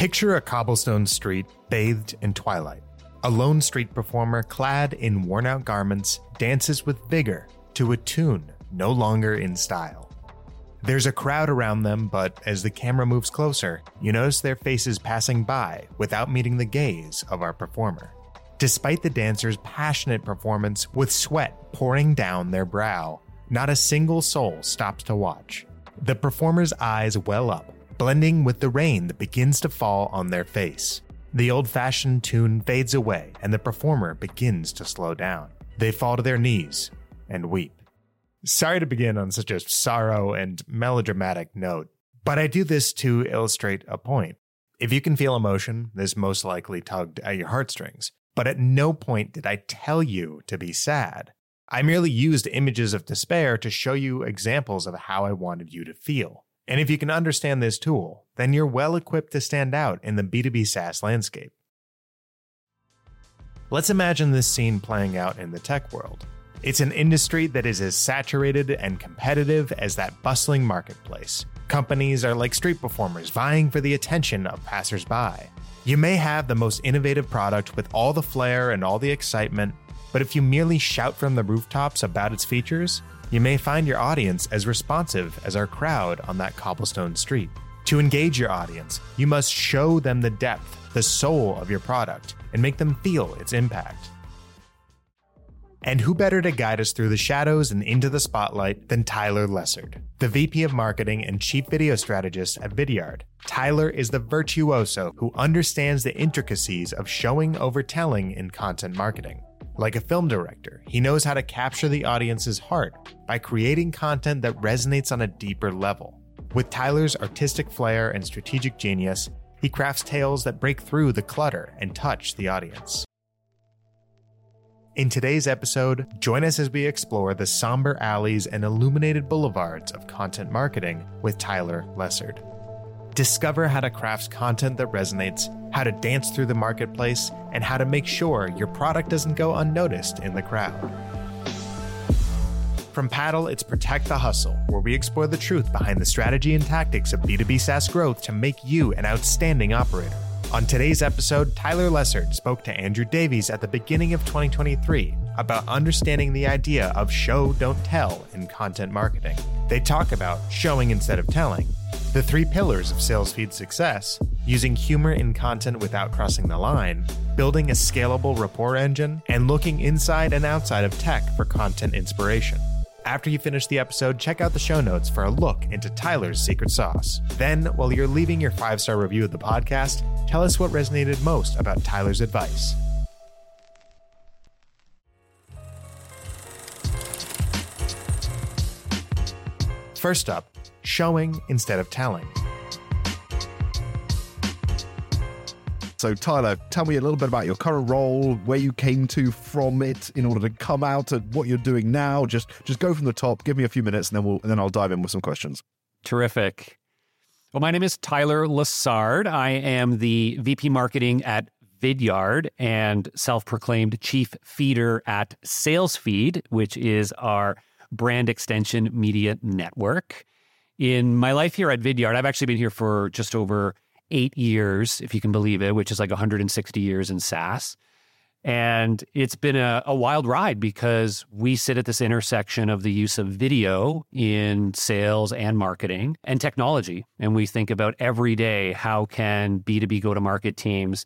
Picture a cobblestone street bathed in twilight. A lone street performer clad in worn out garments dances with vigor to a tune no longer in style. There's a crowd around them, but as the camera moves closer, you notice their faces passing by without meeting the gaze of our performer. Despite the dancer's passionate performance with sweat pouring down their brow, not a single soul stops to watch. The performer's eyes well up, blending with the rain that begins to fall on their face. The old fashioned tune fades away and the performer begins to slow down. They fall to their knees and weep. Sorry to begin on such a sorrow and melodramatic note, but I do this to illustrate a point. If you can feel emotion, this most likely tugged at your heartstrings, but at no point did I tell you to be sad. I merely used images of despair to show you examples of how I wanted you to feel. And if you can understand this tool, then you're well equipped to stand out in the B2B SaaS landscape. Let's imagine this scene playing out in the tech world. It's an industry that is as saturated and competitive as that bustling marketplace. Companies are like street performers vying for the attention of passersby. You may have the most innovative product with all the flair and all the excitement, but if you merely shout from the rooftops about its features, you may find your audience as responsive as our crowd on that cobblestone street. To engage your audience, you must show them the depth, the soul of your product, and make them feel its impact. And who better to guide us through the shadows and into the spotlight than Tyler Lessard, the VP of Marketing and Chief Video Strategist at Vidyard. Tyler is the virtuoso who understands the intricacies of showing over telling in content marketing. Like a film director, he knows how to capture the audience's heart by creating content that resonates on a deeper level. With Tyler's artistic flair and strategic genius, he crafts tales that break through the clutter and touch the audience. In today's episode, join us as we explore the somber alleys and illuminated boulevards of content marketing with Tyler Lessard. Discover how to craft content that resonates, how to dance through the marketplace, and how to make sure your product doesn't go unnoticed in the crowd. From Paddle, it's Protect the Hustle, where we explore the truth behind the strategy and tactics of B2B SaaS growth to make you an outstanding operator. On today's episode, Tyler Lessard spoke to Andrew Davies at the beginning of 2023 about understanding the idea of show, don't tell in content marketing. They talk about showing instead of telling, the three pillars of sales feed success, using humor in content without crossing the line, building a scalable rapport engine, and looking inside and outside of tech for content inspiration. After you finish the episode, check out the show notes for a look into Tyler's secret sauce. Then, while you're leaving your five star review of the podcast, tell us what resonated most about Tyler's advice. First up, showing instead of telling. So, Tyler, tell me a little bit about your current role, where you came to from it in order to come out at what you're doing now. Just, just go from the top. Give me a few minutes, and then we'll, and then I'll dive in with some questions. Terrific. Well, my name is Tyler Lessard. I am the VP Marketing at Vidyard and self-proclaimed chief feeder at SalesFeed, which is our brand extension media network. In my life here at Vidyard, I've actually been here for just over eight years, if you can believe it, which is like 160 years in SaaS. And it's been a, a, wild ride because we sit at this intersection of the use of video in sales and marketing and technology. And we think about every day how can B2B go to market teams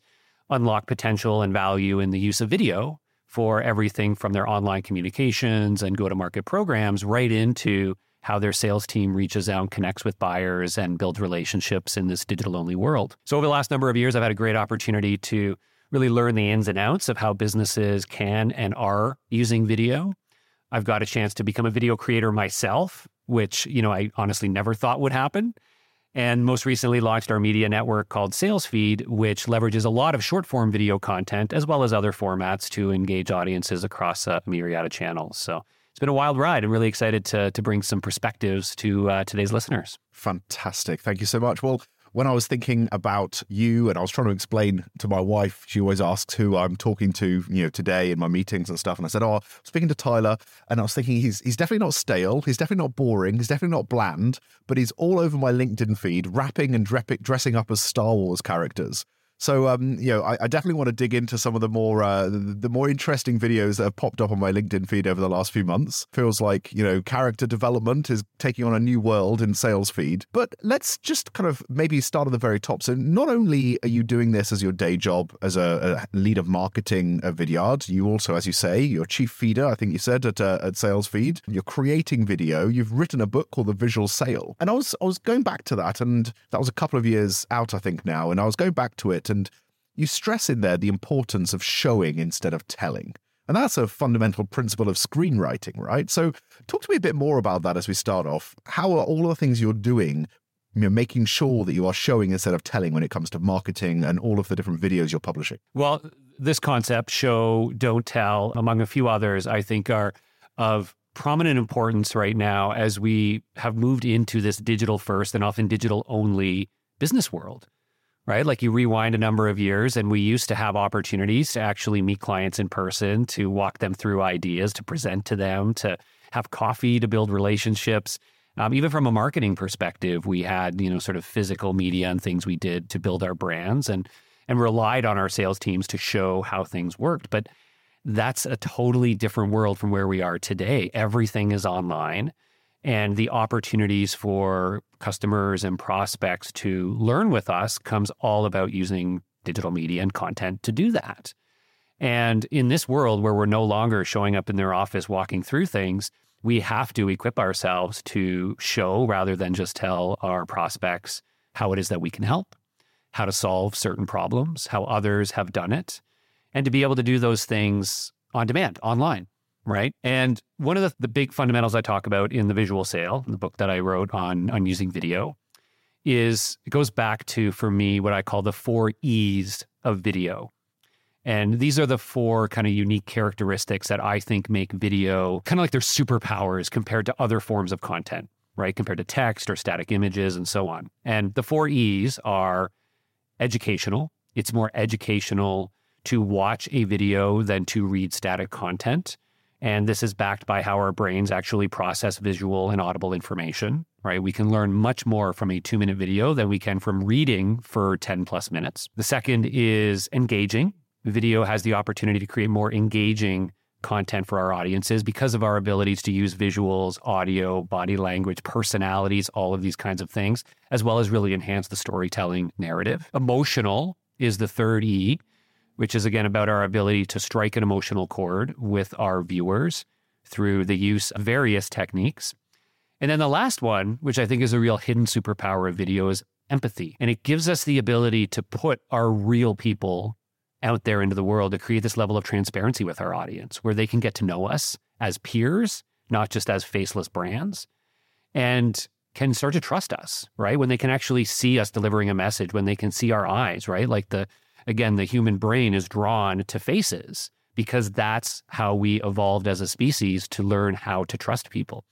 unlock potential and value in the use of video for everything from their online communications and go to market programs right into how their sales team reaches out and connects with buyers and builds relationships in this digital only world. So, over the last number of years, I've had a great opportunity to really learn the ins and outs of how businesses can and are using video. I've got a chance to become a video creator myself, which, you know, I honestly never thought would happen. And most recently launched our media network called SalesFeed, which leverages a lot of short form video content as well as other formats to engage audiences across a myriad of channels. So it's been a wild ride. I'm really excited to to bring some perspectives to uh, today's listeners. Fantastic. Thank you so much. Well, when I was thinking about you and I was trying to explain to my wife, she always asks who I'm talking to, you know, today in my meetings and stuff. And I said, Oh, I'm speaking to Tyler. And I was thinking he's he's definitely not stale, he's definitely not boring, he's definitely not bland, but he's all over my LinkedIn feed, rapping and dressing up as Star Wars characters. So, um, you know, I, I, definitely want to dig into some of the more uh, the, the, more interesting videos that have popped up on my LinkedIn feed over the last few months. Feels like you know character development is taking on a new world in sales feed. But let's just kind of maybe start at the very top. So, not only are you doing this as your day job as a, a lead of marketing at Vidyard, you also, as you say, you're chief feeder. I think you said at uh, at Sales Feed. You're creating video. You've written a book called The Visual Sale, and I was I was going back to that, and that was a couple of years out, I think now, and I was going back to it and you stress in there the importance of showing instead of telling. And that's a fundamental principle of screenwriting, right? So, talk to me a bit more about that as we start off. How are all the things you're doing, you know, making sure that you are showing instead of telling when it comes to marketing and all of the different videos you're publishing? Well, this concept, show, don't tell, among a few others, I think are of prominent importance right now as we have moved into this digital first and often digital only business world right? Like you rewind a number of years, and we used to have opportunities to actually meet clients in person, to walk them through ideas, to present to them, to have coffee, to build relationships. Um, even from a marketing perspective, we had you know sort of physical media and things we did to build our brands, and and relied on our sales teams to show how things worked. But that's a totally different world from where we are today. Everything is online and the opportunities for customers and prospects to learn with us comes all about using digital media and content to do that. And in this world where we're no longer showing up in their office walking through things, we have to equip ourselves to show rather than just tell our prospects how it is that we can help, how to solve certain problems, how others have done it, and to be able to do those things on demand, online right? And one of the, the big fundamentals I talk about in the visual sale, the book that I wrote on on using video, is it goes back to for me what I call the four E's of video. And these are the four kind of unique characteristics that I think make video kind of like their superpowers compared to other forms of content, right? Compared to text or static images and so on. And the four E's are educational. It's more educational to watch a video than to read static content. And this is backed by how our brains actually process visual and audible information, right? We can learn much more from a two minute video than we can from reading for 10 plus minutes. The second is engaging. Video has the opportunity to create more engaging content for our audiences because of our abilities to use visuals, audio, body language, personalities, all of these kinds of things, as well as really enhance the storytelling narrative. Emotional is the third E which is again about our ability to strike an emotional chord with our viewers through the use of various techniques. And then the last one, which I think is a real hidden superpower of video, is empathy. And it gives us the ability to put our real people out there into the world to create this level of transparency with our audience where they can get to know us as peers, not just as faceless brands, and can start to trust us, right? When they can actually see us delivering a message, when they can see our eyes, right? Like the again, the human brain is drawn to faces because that's how we evolved as a species to learn how to trust people.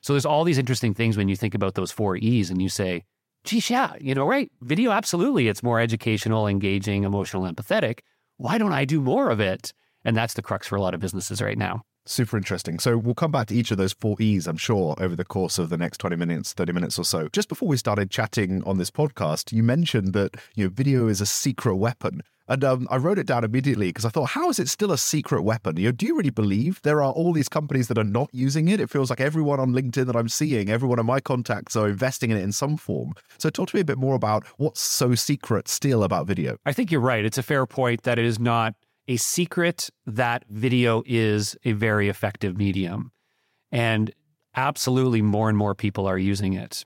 So there's all these interesting things when you think about those four E's and you say, geez, yeah, you know, right? Video, absolutely. It's more educational, engaging, emotional, empathetic. Why don't I do more of it? And that's the crux for a lot of businesses right now. Super interesting. So we'll come back to each of those four E's, I'm sure, over the course of the next 20 minutes, 30 minutes or so. Just before we started chatting on this podcast, you mentioned that, you know, video is a secret weapon. And um, I wrote it down immediately because I thought, how is it still a secret weapon? You know, do you really believe there are all these companies that are not using it? It feels like everyone on LinkedIn that I'm seeing, everyone of my contacts are investing in it in some form. So talk to me a bit more about what's so secret still about video. I think you're right. It's a fair point that it is not a secret that video is a very effective medium. And absolutely more and more people are using it.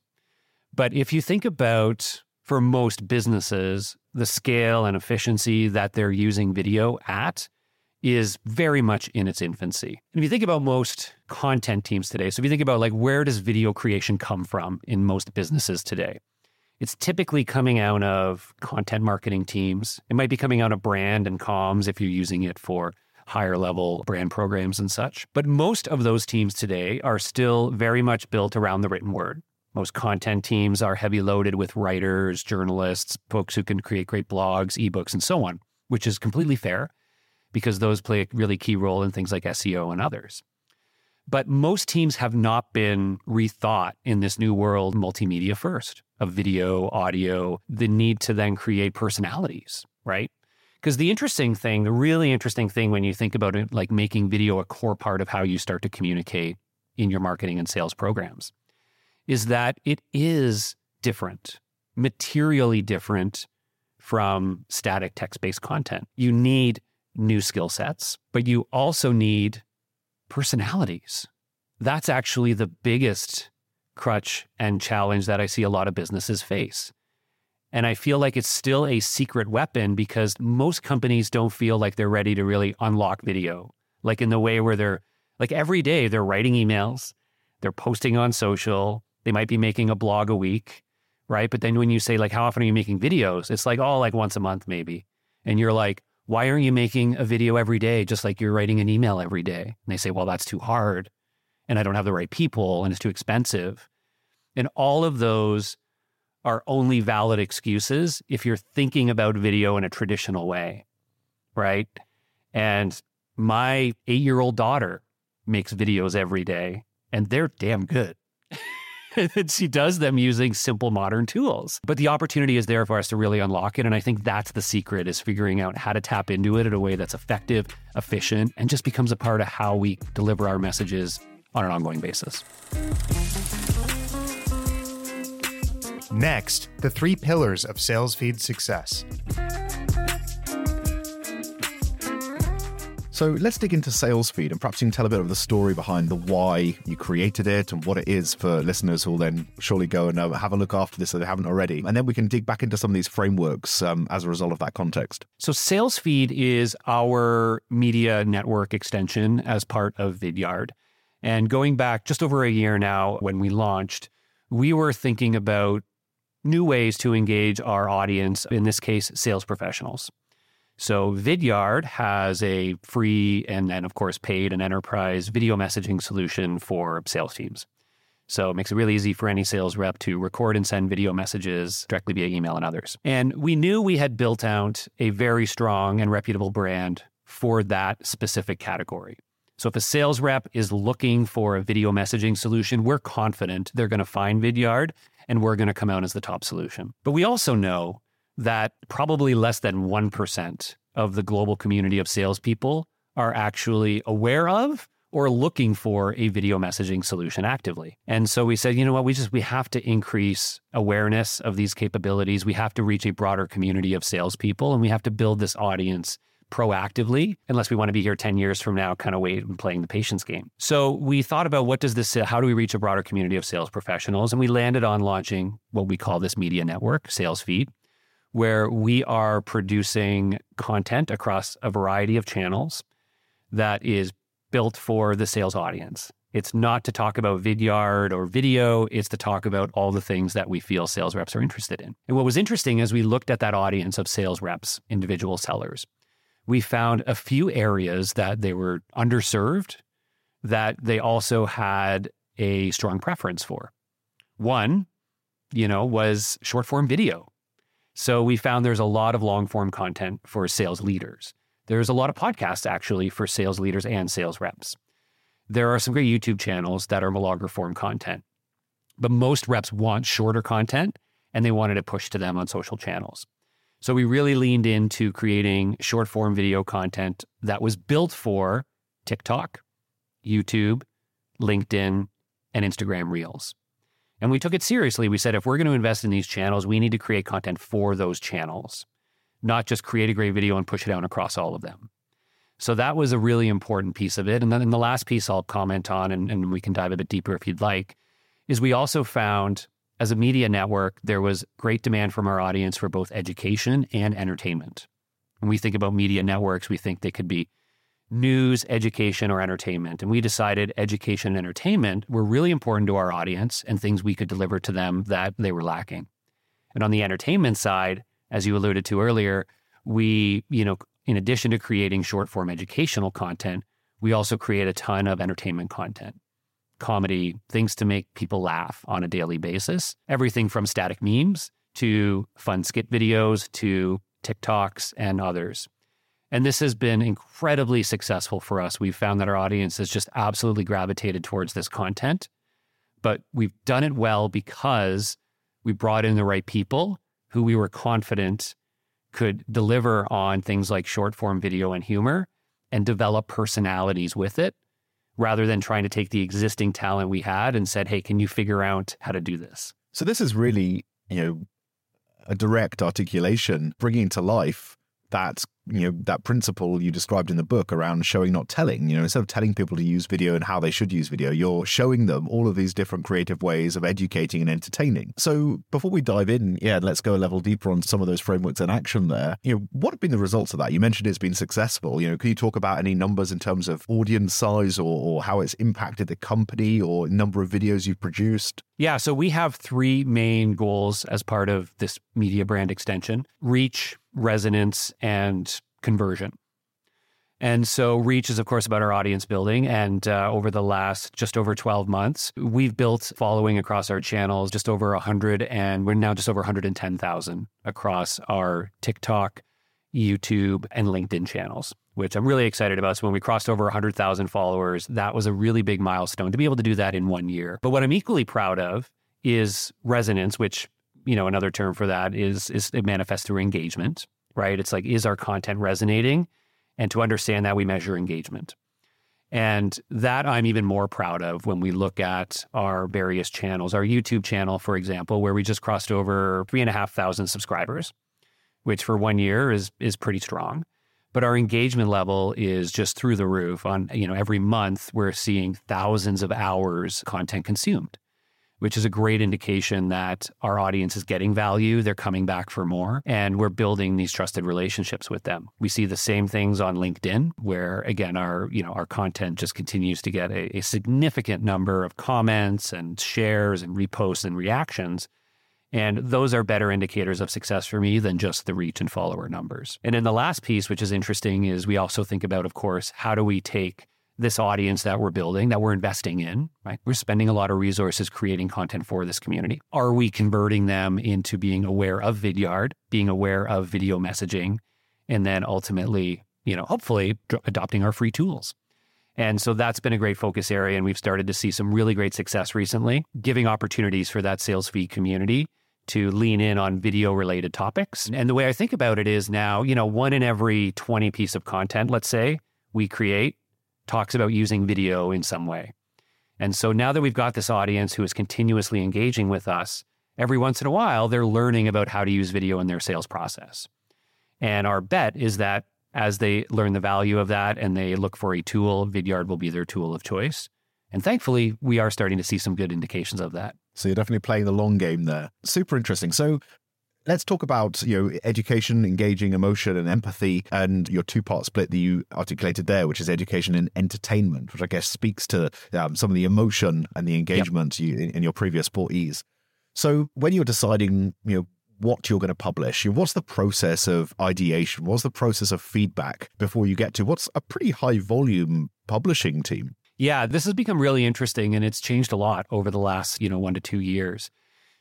But if you think about for most businesses, the scale and efficiency that they're using video at is very much in its infancy. And if you think about most content teams today, so if you think about like where does video creation come from in most businesses today? It's typically coming out of content marketing teams. It might be coming out of brand and comms if you're using it for higher level brand programs and such. But most of those teams today are still very much built around the written word, Most content teams are heavy loaded with writers, journalists, folks who can create great blogs, ebooks, and so on, which is completely fair because those play a really key role in things like SEO and others. But most teams have not been rethought in this new world, multimedia first, of video, audio, the need to then create personalities, right? Because the interesting thing, the really interesting thing when you think about it, like making video a core part of how you start to communicate in your marketing and sales programs, is that it is different, materially different from static text based content. You need new skill sets, but you also need personalities. That's actually the biggest crutch and challenge that I see a lot of businesses face. And I feel like it's still a secret weapon because most companies don't feel like they're ready to really unlock video, like in the way where they're like every day they're writing emails, they're posting on social, they might be making a blog a week, right? But then when you say, like, how often are you making videos? It's like, oh, like once a month, maybe. And you're like, why aren't you making a video every day, just like you're writing an email every day? And they say, well, that's too hard. And I don't have the right people and it's too expensive. And all of those are only valid excuses if you're thinking about video in a traditional way, right? And my eight year old daughter makes videos every day and they're damn good. she does them using simple modern tools. But the opportunity is there for us to really unlock it. And I think that's the secret is figuring out how to tap into it in a way that's effective, efficient, and just becomes a part of how we deliver our messages on an ongoing basis. Next, the three pillars of sales feed success. So let's dig into SalesFeed and perhaps you can tell a bit of the story behind the why you created it and what it is for listeners who will then surely go and uh, have a look after this if they haven't already. And then we can dig back into some of these frameworks um, as a result of that context. So SalesFeed is our media network extension as part of Vidyard. And going back just over a year now when we launched, we were thinking about new ways to engage our audience, in this case, sales professionals. So Vidyard has a free and then, of course, paid and enterprise video messaging solution for sales teams. So it makes it really easy for any sales rep to record and send video messages directly via email and others. And we knew we had built out a very strong and reputable brand for that specific category. So if a sales rep is looking for a video messaging solution, we're confident they're going to find Vidyard and we're going to come out as the top solution. But we also know that probably less than 1% of the global community of salespeople are actually aware of or looking for a video messaging solution actively. And so we said, you know what, we just we have to increase awareness of these capabilities. We have to reach a broader community of salespeople and we have to build this audience proactively unless we want to be here 10 years from now kind of wait and playing the patience game so we thought about what does this how do we reach a broader community of sales professionals and we landed on launching what we call this media network sales feed where we are producing content across a variety of channels that is built for the sales audience. It's not to talk about Vidyard or video, it's to talk about all the things that we feel sales reps are interested in. And what was interesting as we looked at that audience of sales reps, individual sellers, we found a few areas that they were underserved that they also had a strong preference for. One, you know, was short form video. So we found there's a lot of long form content for sales leaders. There's a lot of podcasts actually for sales leaders and sales reps. There are some great YouTube channels that are longer form content, but most reps want shorter content and they wanted it pushed to them on social channels. So we really leaned into creating short form video content that was built for TikTok, YouTube, LinkedIn, and Instagram Reels. And we took it seriously. We said, if we're going to invest in these channels, we need to create content for those channels, not just create a great video and push it out across all of them. So that was a really important piece of it. And then the last piece I'll comment on, and, and we can dive a bit deeper if you'd like, is we also found as a media network, there was great demand from our audience for both education and entertainment. When we think about media networks, we think they could be news, education, or entertainment. And we decided education and entertainment were really important to our audience and things we could deliver to them that they were lacking. And on the entertainment side, as you alluded to earlier, we, you know, in addition to creating short form educational content, we also create a ton of entertainment content. comedy, things to make people laugh on a daily basis. Everything from static memes to fun skit videos to TikToks and others. And this has been incredibly successful for us. We've found that our audience has just absolutely gravitated towards this content. But we've done it well because we brought in the right people who we were confident could deliver on things like short form video and humor and develop personalities with it rather than trying to take the existing talent we had and said, hey, can you figure out how to do this? So this is really, you know, a direct articulation, bringing to life that you know that principle you described in the book around showing not telling you know instead of telling people to use video and how they should use video you're showing them all of these different creative ways of educating and entertaining. So before we dive in yeah let's go a level deeper on some of those frameworks in action there. You know what have been the results of that? You mentioned it's been successful. You know can you talk about any numbers in terms of audience size or, or how it's impacted the company or number of videos you've produced? Yeah so we have three main goals as part of this media brand extension reach resonance and conversion. And so, reach is, of course, about our audience building. And uh, over the last just over 12 months, we've built following across our channels just over 100, and we're now just over 110,000 across our TikTok, YouTube, and LinkedIn channels, which I'm really excited about. So, when we crossed over 100,000 followers, that was a really big milestone to be able to do that in one year. But what I'm equally proud of is resonance, which you know another term for that is is it manifests through engagement right? It's like, is our content resonating? And to understand that, we measure engagement. And that I'm even more proud of when we look at our various channels. Our YouTube channel, for example, where we just crossed over three and a half thousand subscribers, which for one year is is pretty strong. But our engagement level is just through the roof. On you know, every month we're seeing thousands of hours content consumed which is a great indication that our audience is getting value. They're coming back for more, and we're building these trusted relationships with them. We see the same things on LinkedIn, where again, our you know our content just continues to get a, a significant number of comments and shares and reposts and reactions. And those are better indicators of success for me than just the reach and follower numbers. And then the last piece, which is interesting, is we also think about, of course, how do we take this audience that we're building, that we're investing in, right? We're spending a lot of resources creating content for this community. Are we converting them into being aware of Vidyard, being aware of video messaging, and then ultimately, you know, hopefully adopting our free tools? And so that's been a great focus area. And we've started to see some really great success recently, giving opportunities for that sales feed community to lean in on video related topics. And the way I think about it is now, you know, one in every 20 piece of content, let's say, we create talks about using video in some way. And so now that we've got this audience who is continuously engaging with us, every once in a while, they're learning about how to use video in their sales process. And our bet is that as they learn the value of that and they look for a tool, Vidyard will be their tool of choice. And thankfully, we are starting to see some good indications of that. So you're definitely playing the long game there. Super interesting. So Let's talk about you know education, engaging emotion and empathy, and your two part split that you articulated there, which is education and entertainment, which I guess speaks to um, some of the emotion and the engagement yep. you, in, in, your previous four E's. So when you're deciding, you know. What you're going to publish, what's the process of ideation? What's the process of feedback before you get to what's a pretty high volume publishing team? Yeah, this has become really interesting and it's changed a lot over the last, you know, one to two years.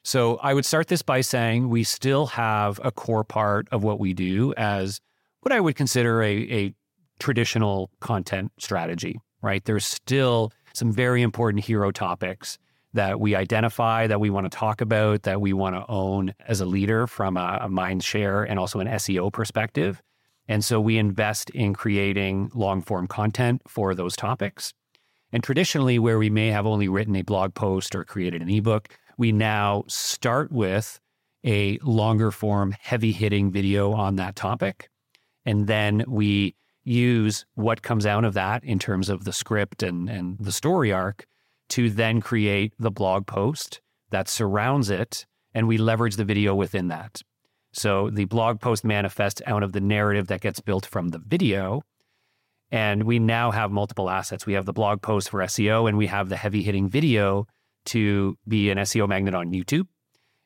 So I would start this by saying we still have a core part of what we do as what I would consider a, a traditional content strategy, right? There's still some very important hero topics that we identify, that we want to talk about, that we want to own as a leader from a, a mind share and also an SEO perspective. And so we invest in creating long form content for those topics. And traditionally, where we may have only written a blog post or created an ebook, we now start with a longer form, heavy hitting video on that topic. And then we use what comes out of that in terms of the script and, and the story arc to then create the blog post that surrounds it. And we leverage the video within that. So the blog post manifests out of the narrative that gets built from the video. And we now have multiple assets. We have the blog post for SEO and we have the heavy hitting video to be an SEO magnet on YouTube.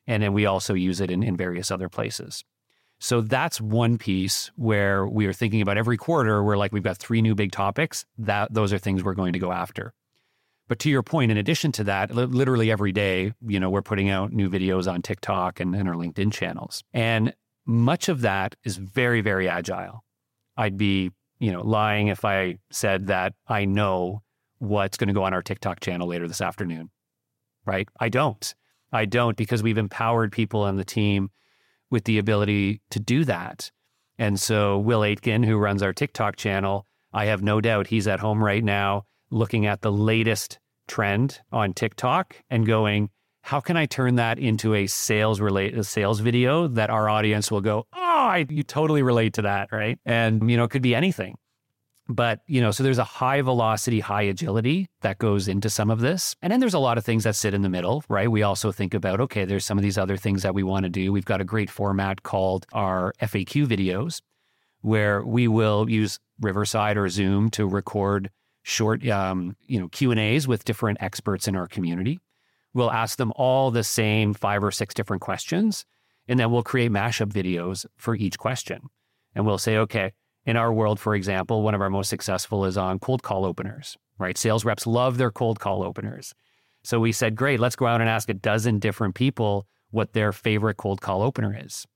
And then we also use it in, in various other places. So that's one piece where we are thinking about every quarter, we're like, we've got three new big topics. That those are things we're going to go after. But to your point, in addition to that, li- literally every day, you know, we're putting out new videos on TikTok and, and our LinkedIn channels. And much of that is very, very agile. I'd be, you know, lying if I said that I know what's going to go on our TikTok channel later this afternoon. Right? I don't. I don't because we've empowered people on the team with the ability to do that. And so Will Aitken, who runs our TikTok channel, I have no doubt he's at home right now looking at the latest trend on TikTok and going, how can I turn that into a sales related sales video that our audience will go, oh, I, you totally relate to that, right? And you know, it could be anything. But, you know, so there's a high velocity, high agility that goes into some of this. And then there's a lot of things that sit in the middle, right? We also think about, okay, there's some of these other things that we want to do. We've got a great format called our FAQ videos, where we will use Riverside or Zoom to record short, um, you know, Q and A's with different experts in our community. We'll ask them all the same five or six different questions, and then we'll create mashup videos for each question. And we'll say, okay, in our world, for example, one of our most successful is on cold call openers, right? Sales reps love their cold call openers. So we said, great, let's go out and ask a dozen different people what their favorite cold call opener is.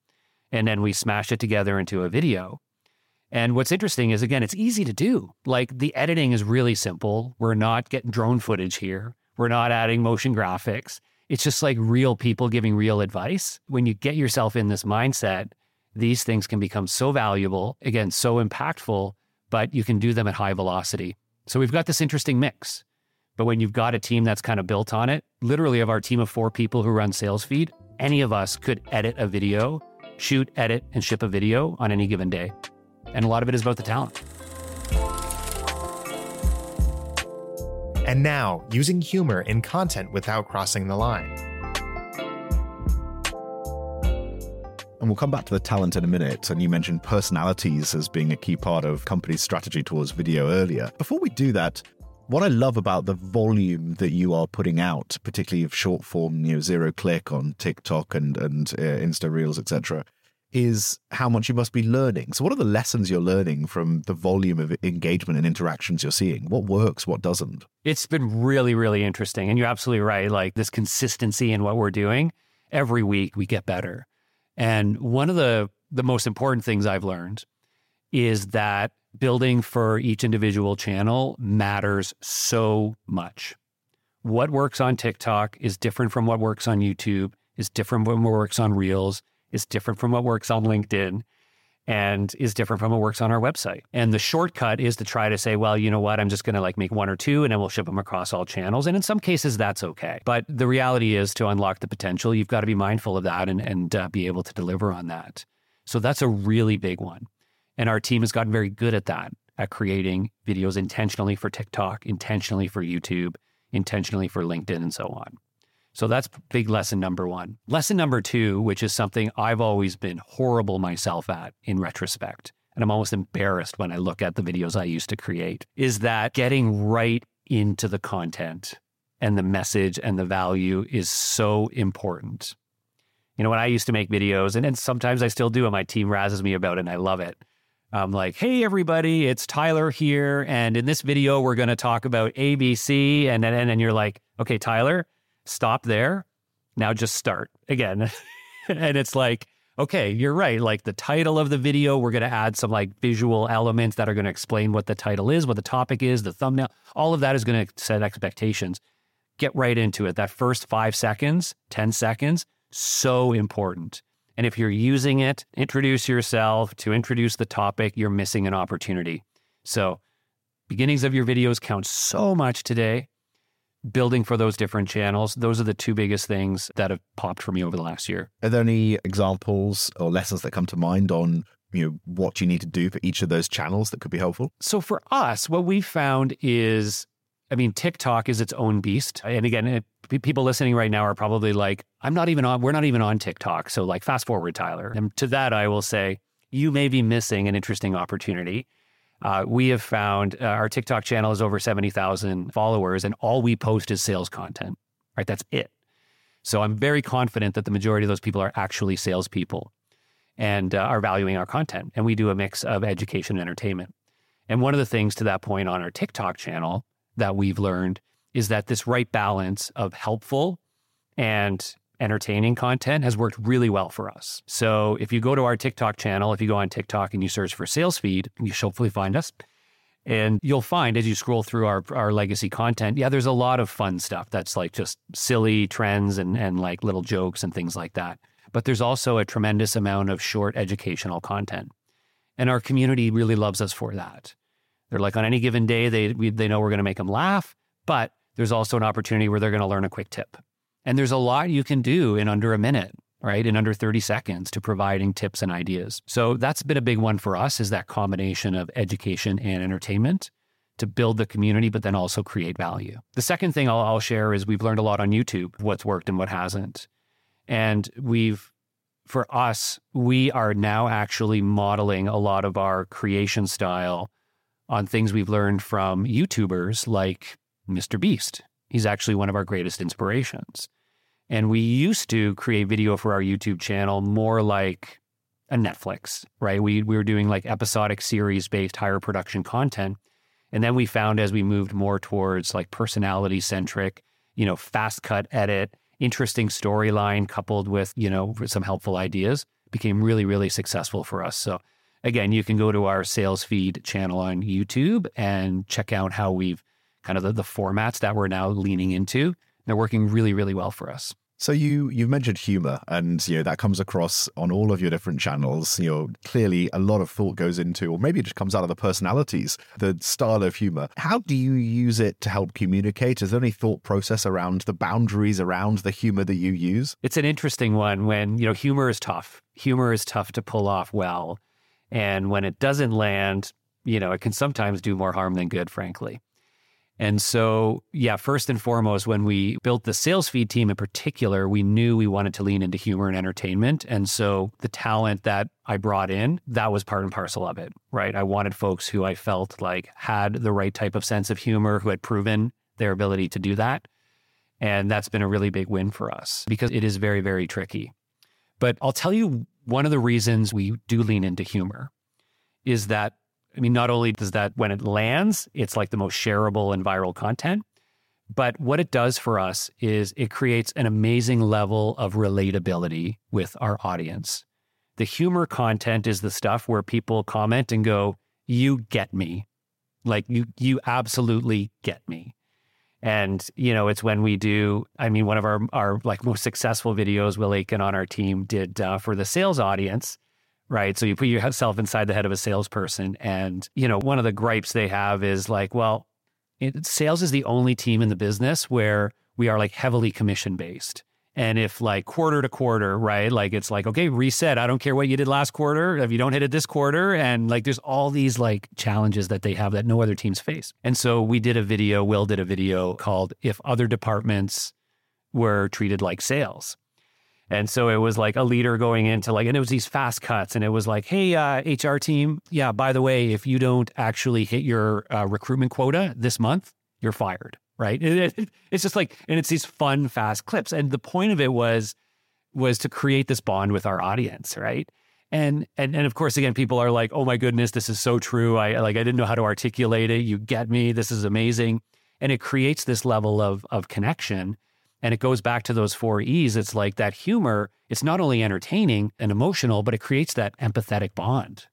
And then we smash it together into a video. And what's interesting is, again, it's easy to do. Like the editing is really simple. We're not getting drone footage here, we're not adding motion graphics. It's just like real people giving real advice. When you get yourself in this mindset, these things can become so valuable, again, so impactful, but you can do them at high velocity. So we've got this interesting mix. But when you've got a team that's kind of built on it, literally of our team of four people who run SalesFeed, any of us could edit a video, shoot, edit, and ship a video on any given day. And a lot of it is about the talent. And now, using humor in content without crossing the line. And we'll come back to the talent in a minute. And you mentioned personalities as being a key part of company's strategy towards video earlier. Before we do that, what I love about the volume that you are putting out, particularly of short form, you know, zero click on TikTok and and uh, Insta Reels, etc., is how much you must be learning. So, what are the lessons you're learning from the volume of engagement and interactions you're seeing? What works, what doesn't? It's been really, really interesting, and you're absolutely right. Like this consistency in what we're doing, every week we get better. And one of the the most important things I've learned is that building for each individual channel matters so much. What works on TikTok is different from what works on YouTube, is different from what works on Reels, is different from what works on LinkedIn and is different from what works on our website. And the shortcut is to try to say, well, you know what, I'm just going to like make one or two and then we'll ship them across all channels. And in some cases, that's okay. But the reality is to unlock the potential, you've got to be mindful of that and, and uh, be able to deliver on that. So that's a really big one. And our team has gotten very good at that, at creating videos intentionally for TikTok, intentionally for YouTube, intentionally for LinkedIn, and so on. So that's big lesson number one. Lesson number two, which is something I've always been horrible myself at in retrospect, and I'm almost embarrassed when I look at the videos I used to create, is that getting right into the content and the message and the value is so important. You know, when I used to make videos, and, and sometimes I still do, and my team razzes me about it, and I love it. I'm like, hey, everybody, it's Tyler here. And in this video, we're going to talk about ABC. And then, and then you're like, okay, Tyler, stop there. Now just start again. and it's like, okay, you're right. Like the title of the video, we're going to add some like visual elements that are going to explain what the title is, what the topic is, the thumbnail. All of that is going to set expectations. Get right into it. That first five seconds, 10 seconds, so important. And if you're using it, introduce yourself to introduce the topic, you're missing an opportunity. So, beginnings of your videos count so much today building for those different channels. Those are the two biggest things that have popped for me over the last year. Are there any examples or lessons that come to mind on you know what you need to do for each of those channels that could be helpful? So for us, what we've found is I mean, TikTok is its own beast. And again, it, people listening right now are probably like, I'm not even on, we're not even on TikTok. So, like, fast forward, Tyler. And to that, I will say, you may be missing an interesting opportunity uh, we have found uh, our TikTok channel is over 70,000 followers, and all we post is sales content, right? That's it. So I'm very confident that the majority of those people are actually salespeople and uh, are valuing our content. And we do a mix of education and entertainment. And one of the things to that point on our TikTok channel that we've learned is that this right balance of helpful and entertaining content has worked really well for us. So if you go to our TikTok channel, if you go on TikTok and you search for sales feed, you should hopefully find us. And you'll find as you scroll through our, our legacy content, yeah, there's a lot of fun stuff that's like just silly trends and, and like little jokes and things like that. But there's also a tremendous amount of short educational content. And our community really loves us for that. They're like on any given day, they, we, they know we're going to make them laugh, but there's also an opportunity where they're going to learn a quick tip. And there's a lot you can do in under a minute, right? In under 30 seconds to providing tips and ideas. So that's been a big one for us is that combination of education and entertainment to build the community, but then also create value. The second thing I'll, I'll share is we've learned a lot on YouTube, what's worked and what hasn't. And we've, for us, we are now actually modeling a lot of our creation style on things we've learned from YouTubers like Mr. Beast. He's actually one of our greatest inspirations. And we used to create video for our YouTube channel more like a Netflix, right? We, we were doing like episodic series based higher production content. And then we found as we moved more towards like personality centric, you know, fast cut edit, interesting storyline coupled with, you know, some helpful ideas became really, really successful for us. So again, you can go to our sales feed channel on YouTube and check out how we've kind of the, the formats that we're now leaning into. They're working really, really well for us. So you you've mentioned humor, and you know that comes across on all of your different channels. You know, clearly a lot of thought goes into, or maybe it just comes out of the personalities, the style of humor. How do you use it to help communicate? Is there any thought process around the boundaries around the humor that you use? It's an interesting one. When you know humor is tough. Humor is tough to pull off well, and when it doesn't land, you know it can sometimes do more harm than good. Frankly. And so, yeah, first and foremost, when we built the sales feed team in particular, we knew we wanted to lean into humor and entertainment. And so the talent that I brought in, that was part and parcel of it, right? I wanted folks who I felt like had the right type of sense of humor, who had proven their ability to do that. And that's been a really big win for us because it is very, very tricky. But I'll tell you one of the reasons we do lean into humor is that I mean, not only does that, when it lands, it's like the most shareable and viral content, but what it does for us is it creates an amazing level of relatability with our audience. The humor content is the stuff where people comment and go, You get me. Like, you, you absolutely get me. And, you know, it's when we do, I mean, one of our, our like most successful videos, Will Aitken on our team did uh, for the sales audience right? So you put yourself inside the head of a salesperson. And, you know, one of the gripes they have is like, well, it, sales is the only team in the business where we are like heavily commission based. And if like quarter to quarter, right? Like it's like, okay, reset. I don't care what you did last quarter. If you don't hit it this quarter, and like there's all these like challenges that they have that no other teams face. And so we did a video, Will did a video called If Other Departments Were Treated Like Sales. And so it was like a leader going into like, and it was these fast cuts. And it was like, hey, uh, HR team, yeah, by the way, if you don't actually hit your uh, recruitment quota this month, you're fired. Right. It, it, it's just like, and it's these fun, fast clips. And the point of it was, was to create this bond with our audience. Right. And, and, and of course, again, people are like, oh my goodness, this is so true. I like, I didn't know how to articulate it. You get me. This is amazing. And it creates this level of, of connection and it goes back to those four E's. It's like that humor, it's not only entertaining and emotional, but it creates that empathetic bond.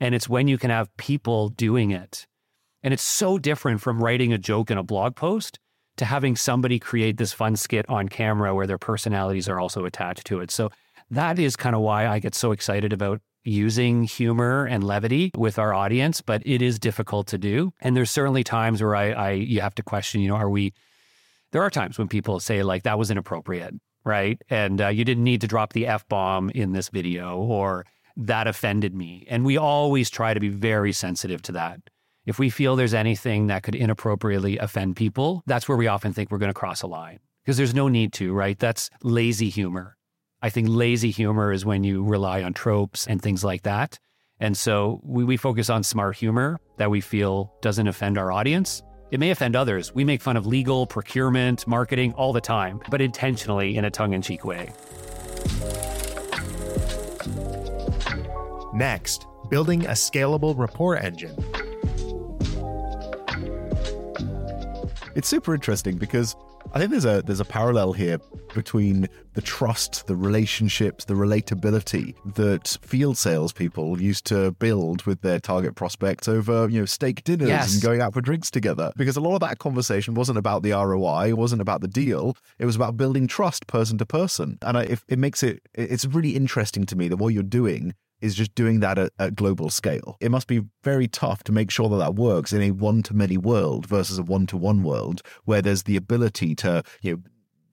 And it's when you can have people doing it. And it's so different from writing a joke in a blog post to having somebody create this fun skit on camera where their personalities are also attached to it. So that is kind of why I get so excited about using humor and levity with our audience, but it is difficult to do. And there's certainly times where I, I you have to question, you know, are we there are times when people say like that was inappropriate, right? And uh, you didn't need to drop the f bomb in this video, or that offended me. And we always try to be very sensitive to that. If we feel there's anything that could inappropriately offend people, that's where we often think we're going to cross a line because there's no need to, right? That's lazy humor. I think lazy humor is when you rely on tropes and things like that. And so we, we focus on smart humor that we feel doesn't offend our audience it may offend others. We make fun of legal, procurement, marketing all the time, but intentionally in a tongue in cheek way. Next, building a scalable rapport engine. it's super interesting because I think there's a there's a parallel here between the trust, the relationships, the relatability that field salespeople used to build with their target prospects over you know steak dinners Yes. and going out for drinks together. Because a lot of that conversation wasn't about the ROI, it wasn't about the deal. It was about building trust person to person, and I, it, it makes it it's really interesting to me that what you're doing is just doing that at, at global scale. It must be very tough to make sure that that works in a one to many world versus a one to one world where there's the ability to, you know,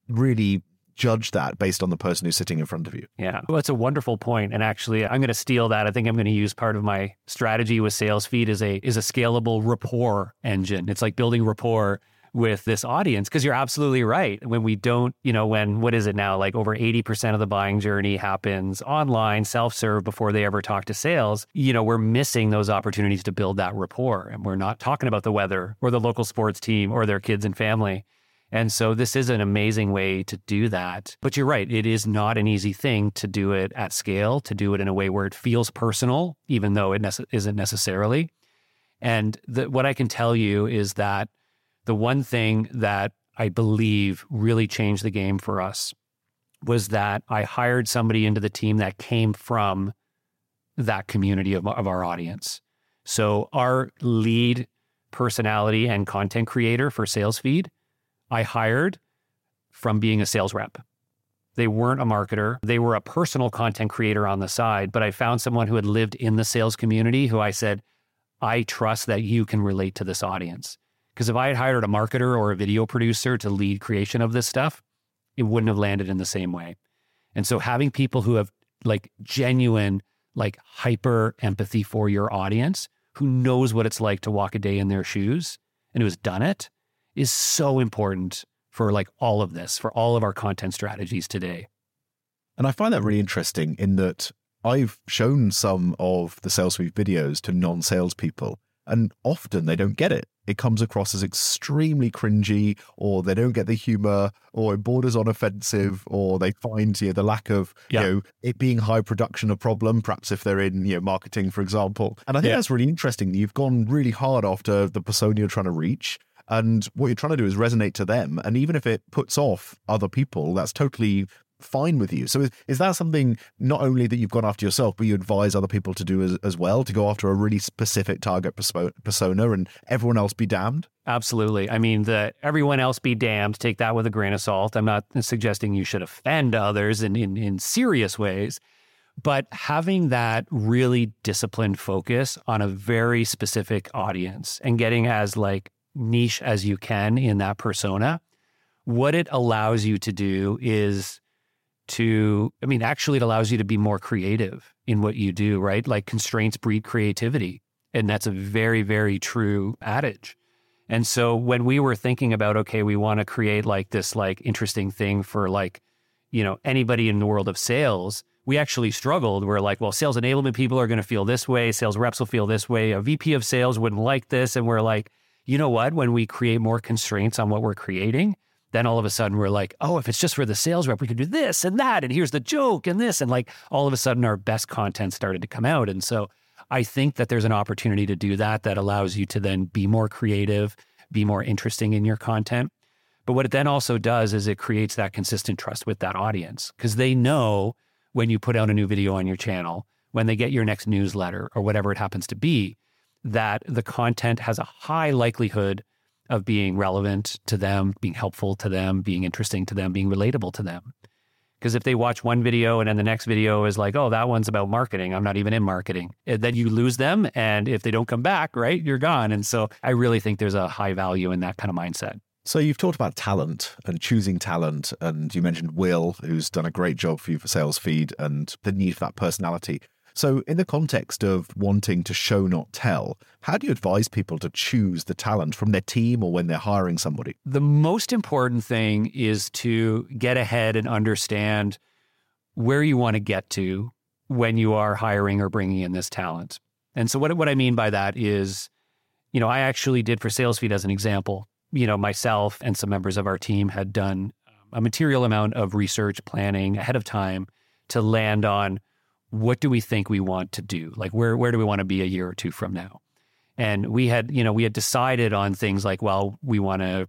really judge that based on the person who's sitting in front of you. Yeah. Well, it's a wonderful point. And actually, I'm going to steal that. I think I'm going to use part of my strategy with SalesFeed is a is a scalable rapport engine. It's like building rapport with this audience because you're absolutely right. When we don't, you know, when what is it now? Like over 80% of the buying journey happens online, self-serve before they ever talk to sales. You know, we're missing those opportunities to build that rapport. And we're not talking about the weather or the local sports team or their kids and family. And so this is an amazing way to do that. But you're right, it is not an easy thing to do it at scale, to do it in a way where it feels personal, even though it nece- isn't necessarily. And the, what I can tell you is that the one thing that I believe really changed the game for us was that I hired somebody into the team that came from that community of, of our audience. So our lead personality and content creator for SalesFeed I hired from being a sales rep. They weren't a marketer. They were a personal content creator on the side, but I found someone who had lived in the sales community who I said, I trust that you can relate to this audience. Because if I had hired a marketer or a video producer to lead creation of this stuff, it wouldn't have landed in the same way. And so having people who have like genuine, like hyper empathy for your audience, who knows what it's like to walk a day in their shoes and who has done it, is so important for like all of this, for all of our content strategies today. And I find that really interesting in that I've shown some of the SalesFeed videos to non salespeople, and often they don't get it. It comes across as extremely cringy, or they don't get the humor, or it borders on offensive, or they find you know, the lack of Yeah. you know it being high production a problem. Perhaps if they're in you know marketing, for example. And I think Yeah. that's really interesting. You've gone really hard after the persona you're trying to reach. And what you're trying to do is resonate to them. And even if it puts off other people, that's totally fine with you. So is, is that something not only that you've gone after yourself, but you advise other people to do as, as well, to go after a really specific target persona and everyone else be damned? Absolutely. I mean, the everyone else be damned. Take that with a grain of salt. I'm not suggesting you should offend others in, in, in serious ways, but having that really disciplined focus on a very specific audience and getting as like niche as you can in that persona, what it allows you to do is to, I mean, actually, it allows you to be more creative in what you do, right? Like constraints breed creativity. And that's a very, very true adage. And so when we were thinking about, okay, we want to create like this like interesting thing for like, you know, anybody in the world of sales, we actually struggled. We're like, well, sales enablement people are going to feel this way, sales reps will feel this way, a VP of sales wouldn't like this. And we're like, you know what? When we create more constraints on what we're creating, then all of a sudden we're like, oh, if it's just for the sales rep, we can do this and that. And here's the joke and this. And like all of a sudden our best content started to come out. And so I think that there's an opportunity to do that that allows you to then be more creative, be more interesting in your content. But what it then also does is it creates that consistent trust with that audience because they know when you put out a new video on your channel, when they get your next newsletter or whatever it happens to be, that the content has a high likelihood of being relevant to them, being helpful to them, being interesting to them, being relatable to them. Because if they watch one video and then the next video is like, oh, that one's about marketing, I'm not even in marketing, eh, then you lose them. And if they don't come back, right, you're gone. And so I really think there's a high value in that kind of mindset. So you've talked about talent and choosing talent, and you mentioned Will, who's done a great job for you for Sales Feed, and the need for that personality. So, in the context of wanting to show, not tell, how do you advise people to choose the talent from their team or when they're hiring somebody? The most important thing is to get ahead and understand where you want to get to when you are hiring or bringing in this talent. And so, what, what I mean by that is, you know, I actually did for SalesFeed as an example. You know, myself and some members of our team had done um, a material amount of research planning ahead of time to land on what do we think we want to do? Like where where do we want to be a year or two from now? And we had, you know, we had decided on things like, well, we want to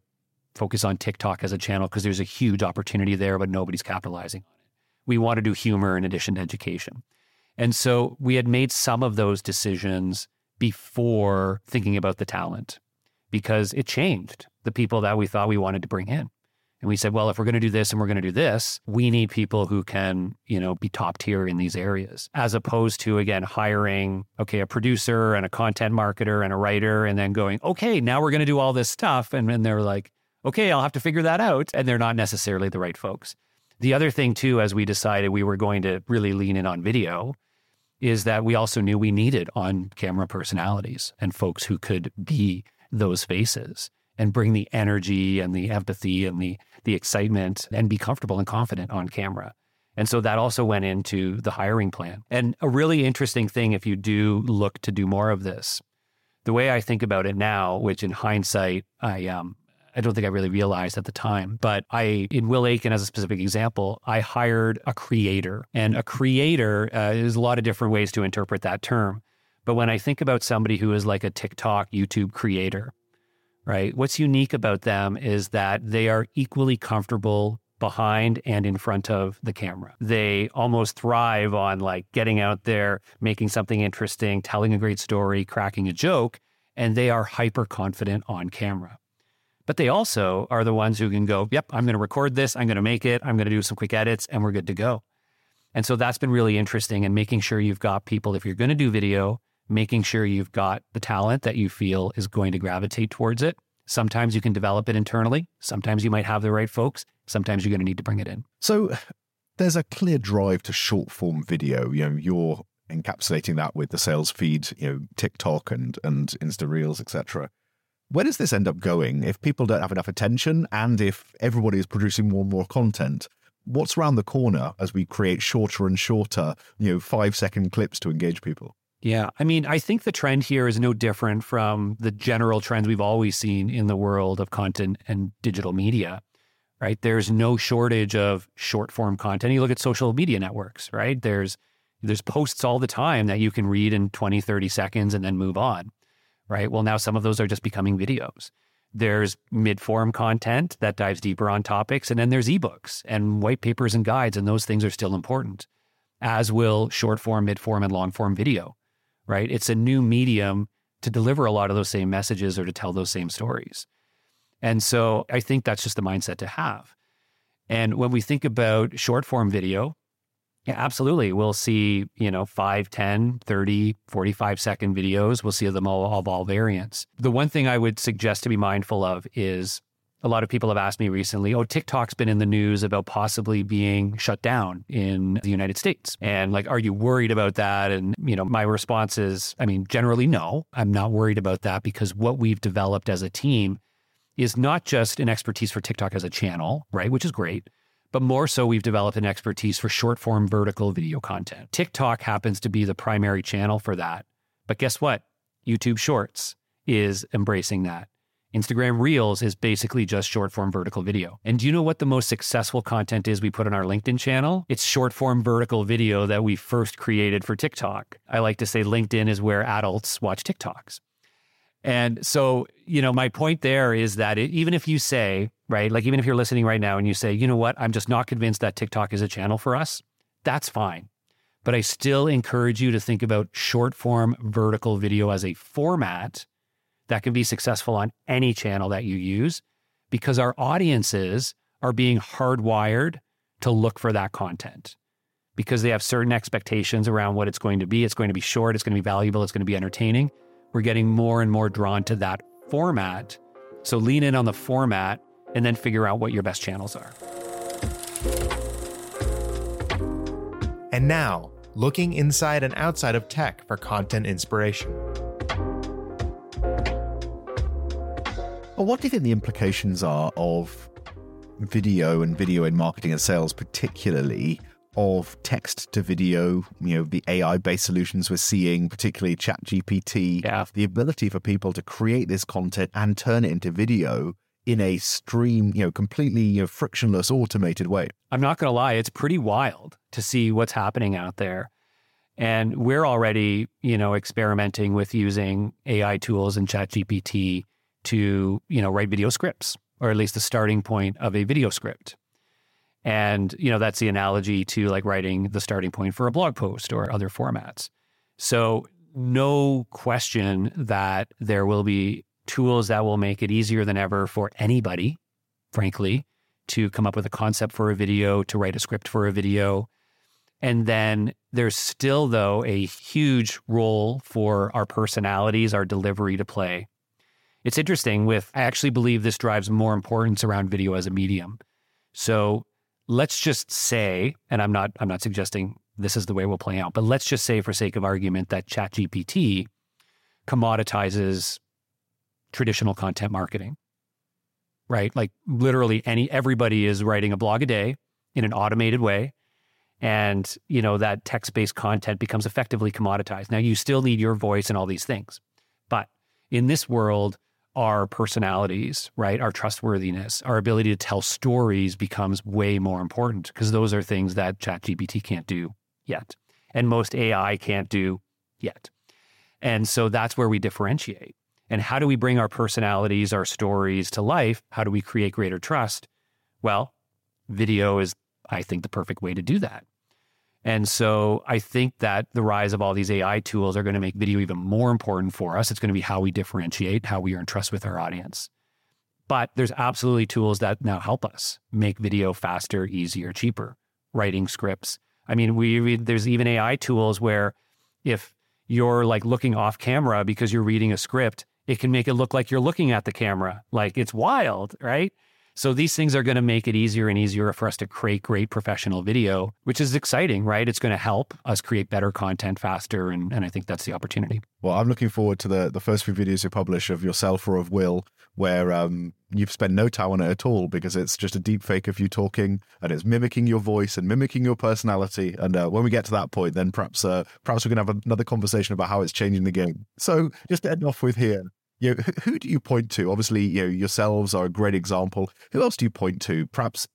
focus on TikTok as a channel because there's a huge opportunity there, but nobody's capitalizing on it. We want to do humor in addition to education. And so we had made some of those decisions before thinking about the talent because it changed the people that we thought we wanted to bring in. And we said, well, if we're going to do this and we're going to do this, we need people who can, you know, be top tier in these areas, as opposed to, again, hiring, okay, a producer and a content marketer and a writer, and then going, okay, now we're going to do all this stuff. And then they're like, okay, I'll have to figure that out. And they're not necessarily the right folks. The other thing, too, as we decided we were going to really lean in on video, is that we also knew we needed on camera personalities and folks who could be those faces and bring the energy and the empathy and the the excitement and be comfortable and confident on camera. And so that also went into the hiring plan. And a really interesting thing if you do look to do more of this, the way I think about it now, which in hindsight I um I don't think I really realized at the time, but I, in Will Aitken as a specific example, I hired a creator. And a creator, uh, there's a lot of different ways to interpret that term. But when I think about somebody who is like a TikTok, YouTube creator, right? What's unique about them is that they are equally comfortable behind and in front of the camera. They almost thrive on like getting out there, making something interesting, telling a great story, cracking a joke, and they are hyper confident on camera. But they also are the ones who can go, yep, I'm going to record this, I'm going to make it, I'm going to do some quick edits, and we're good to go. And so that's been really interesting and making sure you've got people, if you're going to do video, making sure you've got the talent that you feel is going to gravitate towards it. Sometimes you can develop it internally. Sometimes you might have the right folks. Sometimes you're going to need to bring it in. So there's a clear drive to short form video. You know, you're encapsulating that with the sales feed, you know, TikTok and and Insta Reels, etc. Where does this end up going if people don't have enough attention and if everybody is producing more and more content? What's around the corner as we create shorter and shorter, you know, five second clips to engage people? Yeah. I mean, I think the trend here is no different from the general trends we've always seen in the world of content and digital media, right? There's no shortage of short form content. You look at social media networks, right? There's there's posts all the time that you can read in 20, 30 seconds and then move on, right? Well, now some of those are just becoming videos. There's mid form content that dives deeper on topics. And then there's ebooks and white papers and guides, and those things are still important, as will short form, mid form, and long form video right? It's a new medium to deliver a lot of those same messages or to tell those same stories. And so I think that's just the mindset to have. And when we think about short form video, yeah, absolutely. We'll see, you know, 5, 10, 30, 45 second videos. We'll see them all of all variants. The one thing I would suggest to be mindful of is a lot of people have asked me recently, oh, TikTok's been in the news about possibly being shut down in the United States. And like, are you worried about that? And, you know, my response is, I mean, generally, no, I'm not worried about that because what we've developed as a team is not just an expertise for TikTok as a channel, right? Which is great. But more so, we've developed an expertise for short form vertical video content. TikTok happens to be the primary channel for that. But guess what? YouTube Shorts is embracing that. Instagram Reels is basically just short form vertical video. And do you know what the most successful content is we put on our LinkedIn channel? It's short form vertical video that we first created for TikTok. I like to say LinkedIn is where adults watch TikToks. And so, you know, my point there is that it, even if you say, right, like even if you're listening right now and you say, you know what, I'm just not convinced that TikTok is a channel for us, that's fine. But I still encourage you to think about short form vertical video as a format that can be successful on any channel that you use because our audiences are being hardwired to look for that content because they have certain expectations around what it's going to be. It's going to be short, it's going to be valuable, it's going to be entertaining. We're getting more and more drawn to that format. So lean in on the format and then figure out what your best channels are. And now, looking inside and outside of tech for content inspiration. Well, what do you think the implications are of video and video in marketing and sales, particularly of text to video, you know, the AI based solutions we're seeing, particularly ChatGPT, yeah. the ability for people to create this content and turn it into video in a stream, you know, completely you know, frictionless, automated way. I'm not going to lie, it's pretty wild to see what's happening out there. And we're already, you know, experimenting with using AI tools and ChatGPT to, you know, write video scripts or at least the starting point of a video script. And, you know, that's the analogy to like writing the starting point for a blog post or other formats. So, no question that there will be tools that will make it easier than ever for anybody, frankly, to come up with a concept for a video, to write a script for a video. And then there's still, though, a huge role for our personalities, our delivery to play. It's interesting with, I actually believe this drives more importance around video as a medium. So let's just say, and I'm not, I'm not suggesting this is the way we'll play out, but let's just say for sake of argument that ChatGPT commoditizes traditional content marketing right? Like literally any everybody is writing a blog a day in an automated way. And, you know, that text-based content becomes effectively commoditized. Now you still need your voice and all these things. But in this world, our personalities, right? Our trustworthiness, our ability to tell stories becomes way more important because those are things that ChatGPT can't do yet. And most AI can't do yet. And so that's where we differentiate. And how do we bring our personalities, our stories to life? How do we create greater trust? Well, video is, I think, the perfect way to do that. And so I think that the rise of all these AI tools are going to make video even more important for us. It's going to be how we differentiate, how we earn trust with our audience. But there's absolutely tools that now help us make video faster, easier, cheaper, writing scripts. I mean, we there's even AI tools where if you're like looking off camera because you're reading a script, it can make it look like you're looking at the camera. Like it's wild, right? So these things are going to make it easier and easier for us to create great professional video, which is exciting, right? It's going to help us create better content faster. And, and I think that's the opportunity. Well, I'm looking forward to the, the first few videos you publish of yourself or of Will, where um, you've spent no time on it at all because it's just a deep fake of you talking and it's mimicking your voice and mimicking your personality. And uh, when we get to that point, then perhaps uh, perhaps we can have another conversation about how it's changing the game. So just to end off with here, you know, who do you point to? Obviously, you know, yourselves are a great example. Who else do you point to? Perhaps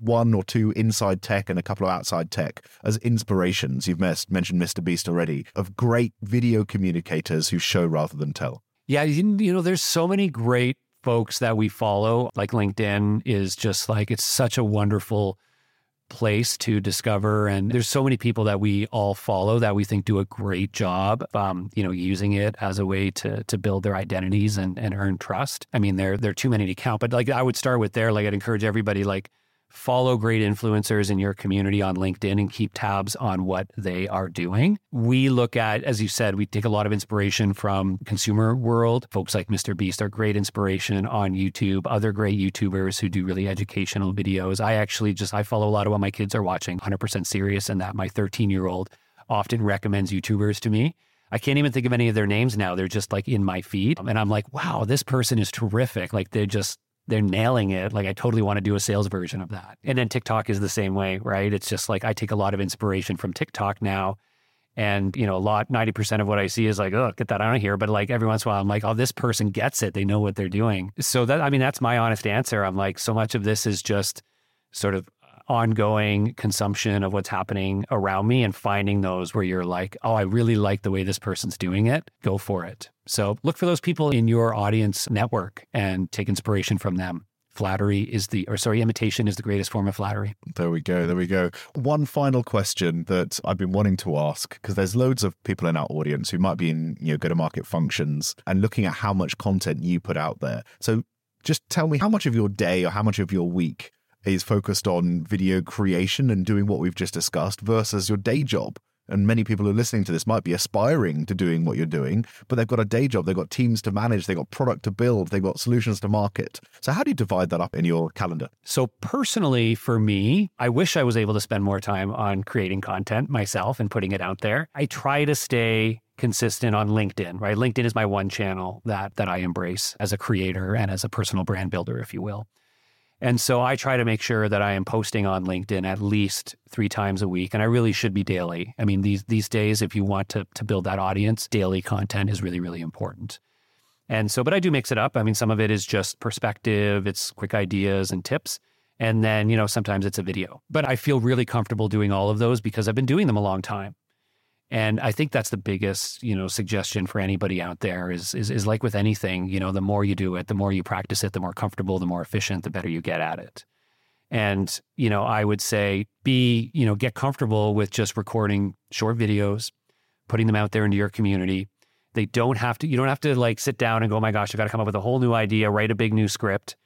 one or two inside tech and a couple of outside tech as inspirations. You've mentioned Mr. Beast already of great video communicators who show rather than tell. Yeah, you know, there's so many great folks that we follow. Like LinkedIn is just like it's such a wonderful place to discover. And there's so many people that we all follow that we think do a great job, um, you know, using it as a way to to build their identities and, and earn trust. I mean, there there are too many to count, but like I would start with there. Like I'd encourage everybody like follow great influencers in your community on LinkedIn and keep tabs on what they are doing. We look at, as you said, we take a lot of inspiration from consumer world. Folks like Mr. Beast are great inspiration on YouTube, other great YouTubers who do really educational videos. I actually just, I follow a lot of what my kids are watching, 100% serious in that my 13 year old often recommends YouTubers to me. I can't even think of any of their names now. They're just like in my feed. And I'm like, wow, this person is terrific. Like they're just they're nailing it. Like I totally want to do a sales version of that. And then TikTok is the same way, right? It's just like I take a lot of inspiration from TikTok now. And, you know, a lot, 90% of what I see is like, oh, get that out of here. But like every once in a while, I'm like, oh, this person gets it. They know what they're doing. So that, I mean, that's my honest answer. I'm like, so much of this is just sort of ongoing consumption of what's happening around me and finding those where you're like, oh, I really like the way this person's doing it. Go for it. So look for those people in your audience network and take inspiration from them. Flattery is the, or sorry, imitation is the greatest form of flattery. There we go. There we go. One final question that I've been wanting to ask because there's loads of people in our audience who might be in, you know, go to market functions and looking at how much content you put out there. So just tell me how much of your day or how much of your week is focused on video creation and doing what we've just discussed versus your day job. And many people who are listening to this might be aspiring to doing what you're doing, but they've got a day job, they've got teams to manage, they've got product to build, they've got solutions to market. So, how do you divide that up in your calendar? So, personally, for me, I wish I was able to spend more time on creating content myself and putting it out there. I try to stay consistent on LinkedIn, right? LinkedIn is my one channel that that I embrace as a creator and as a personal brand builder, if you will. And so I try to make sure that I am posting on LinkedIn at least three times a week. And I really should be daily. I mean, these these days, if you want to to build that audience, daily content is really, really important. And so, but I do mix it up. I mean, some of it is just perspective, it's quick ideas and tips. And then, you know, sometimes it's a video. But I feel really comfortable doing all of those because I've been doing them a long time. And I think that's the biggest, you know, suggestion for anybody out there is, is is like with anything, you know, the more you do it, the more you practice it, the more comfortable, the more efficient, the better you get at it. And, you know, I would say be, you know, get comfortable with just recording short videos, putting them out there into your community. They don't have to, you don't have to like sit down and go, oh my gosh, I've got to come up with a whole new idea, write a big new script,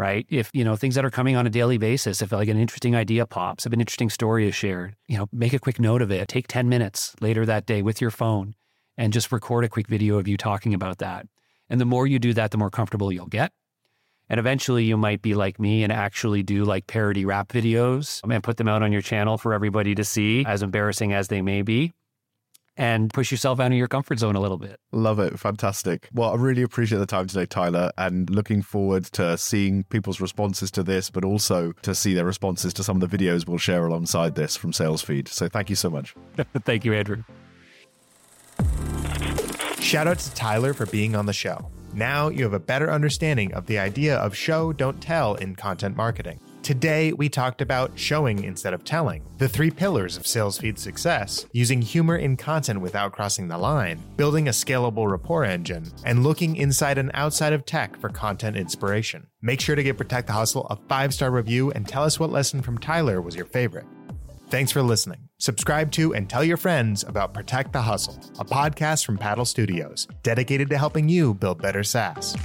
right? If, you know, things that are coming on a daily basis, if like an interesting idea pops, if an interesting story is shared, you know, make a quick note of it. Take 10 minutes later that day with your phone and just record a quick video of you talking about that. And the more you do that, the more comfortable you'll get. And eventually you might be like me and actually do like parody rap videos and put them out on your channel for everybody to see, as embarrassing as they may be. And push yourself out of your comfort zone a little bit. Love it. Fantastic. Well, I really appreciate the time today, Tyler, and looking forward to seeing people's responses to this, but also to see their responses to some of the videos we'll share alongside this from SalesFeed. So thank you so much. Thank you, Andrew. Shout out to Tyler for being on the show. Now you have a better understanding of the idea of show, don't tell in content marketing. Today, we talked about showing instead of telling, the three pillars of sales SalesFeed success, using humor in content without crossing the line, building a scalable rapport engine, and looking inside and outside of tech for content inspiration. Make sure to give Protect the Hustle a five star review and tell us what lesson from Tyler was your favorite. Thanks for listening. Subscribe to and tell your friends about Protect the Hustle, a podcast from Paddle Studios, dedicated to helping you build better SaaS.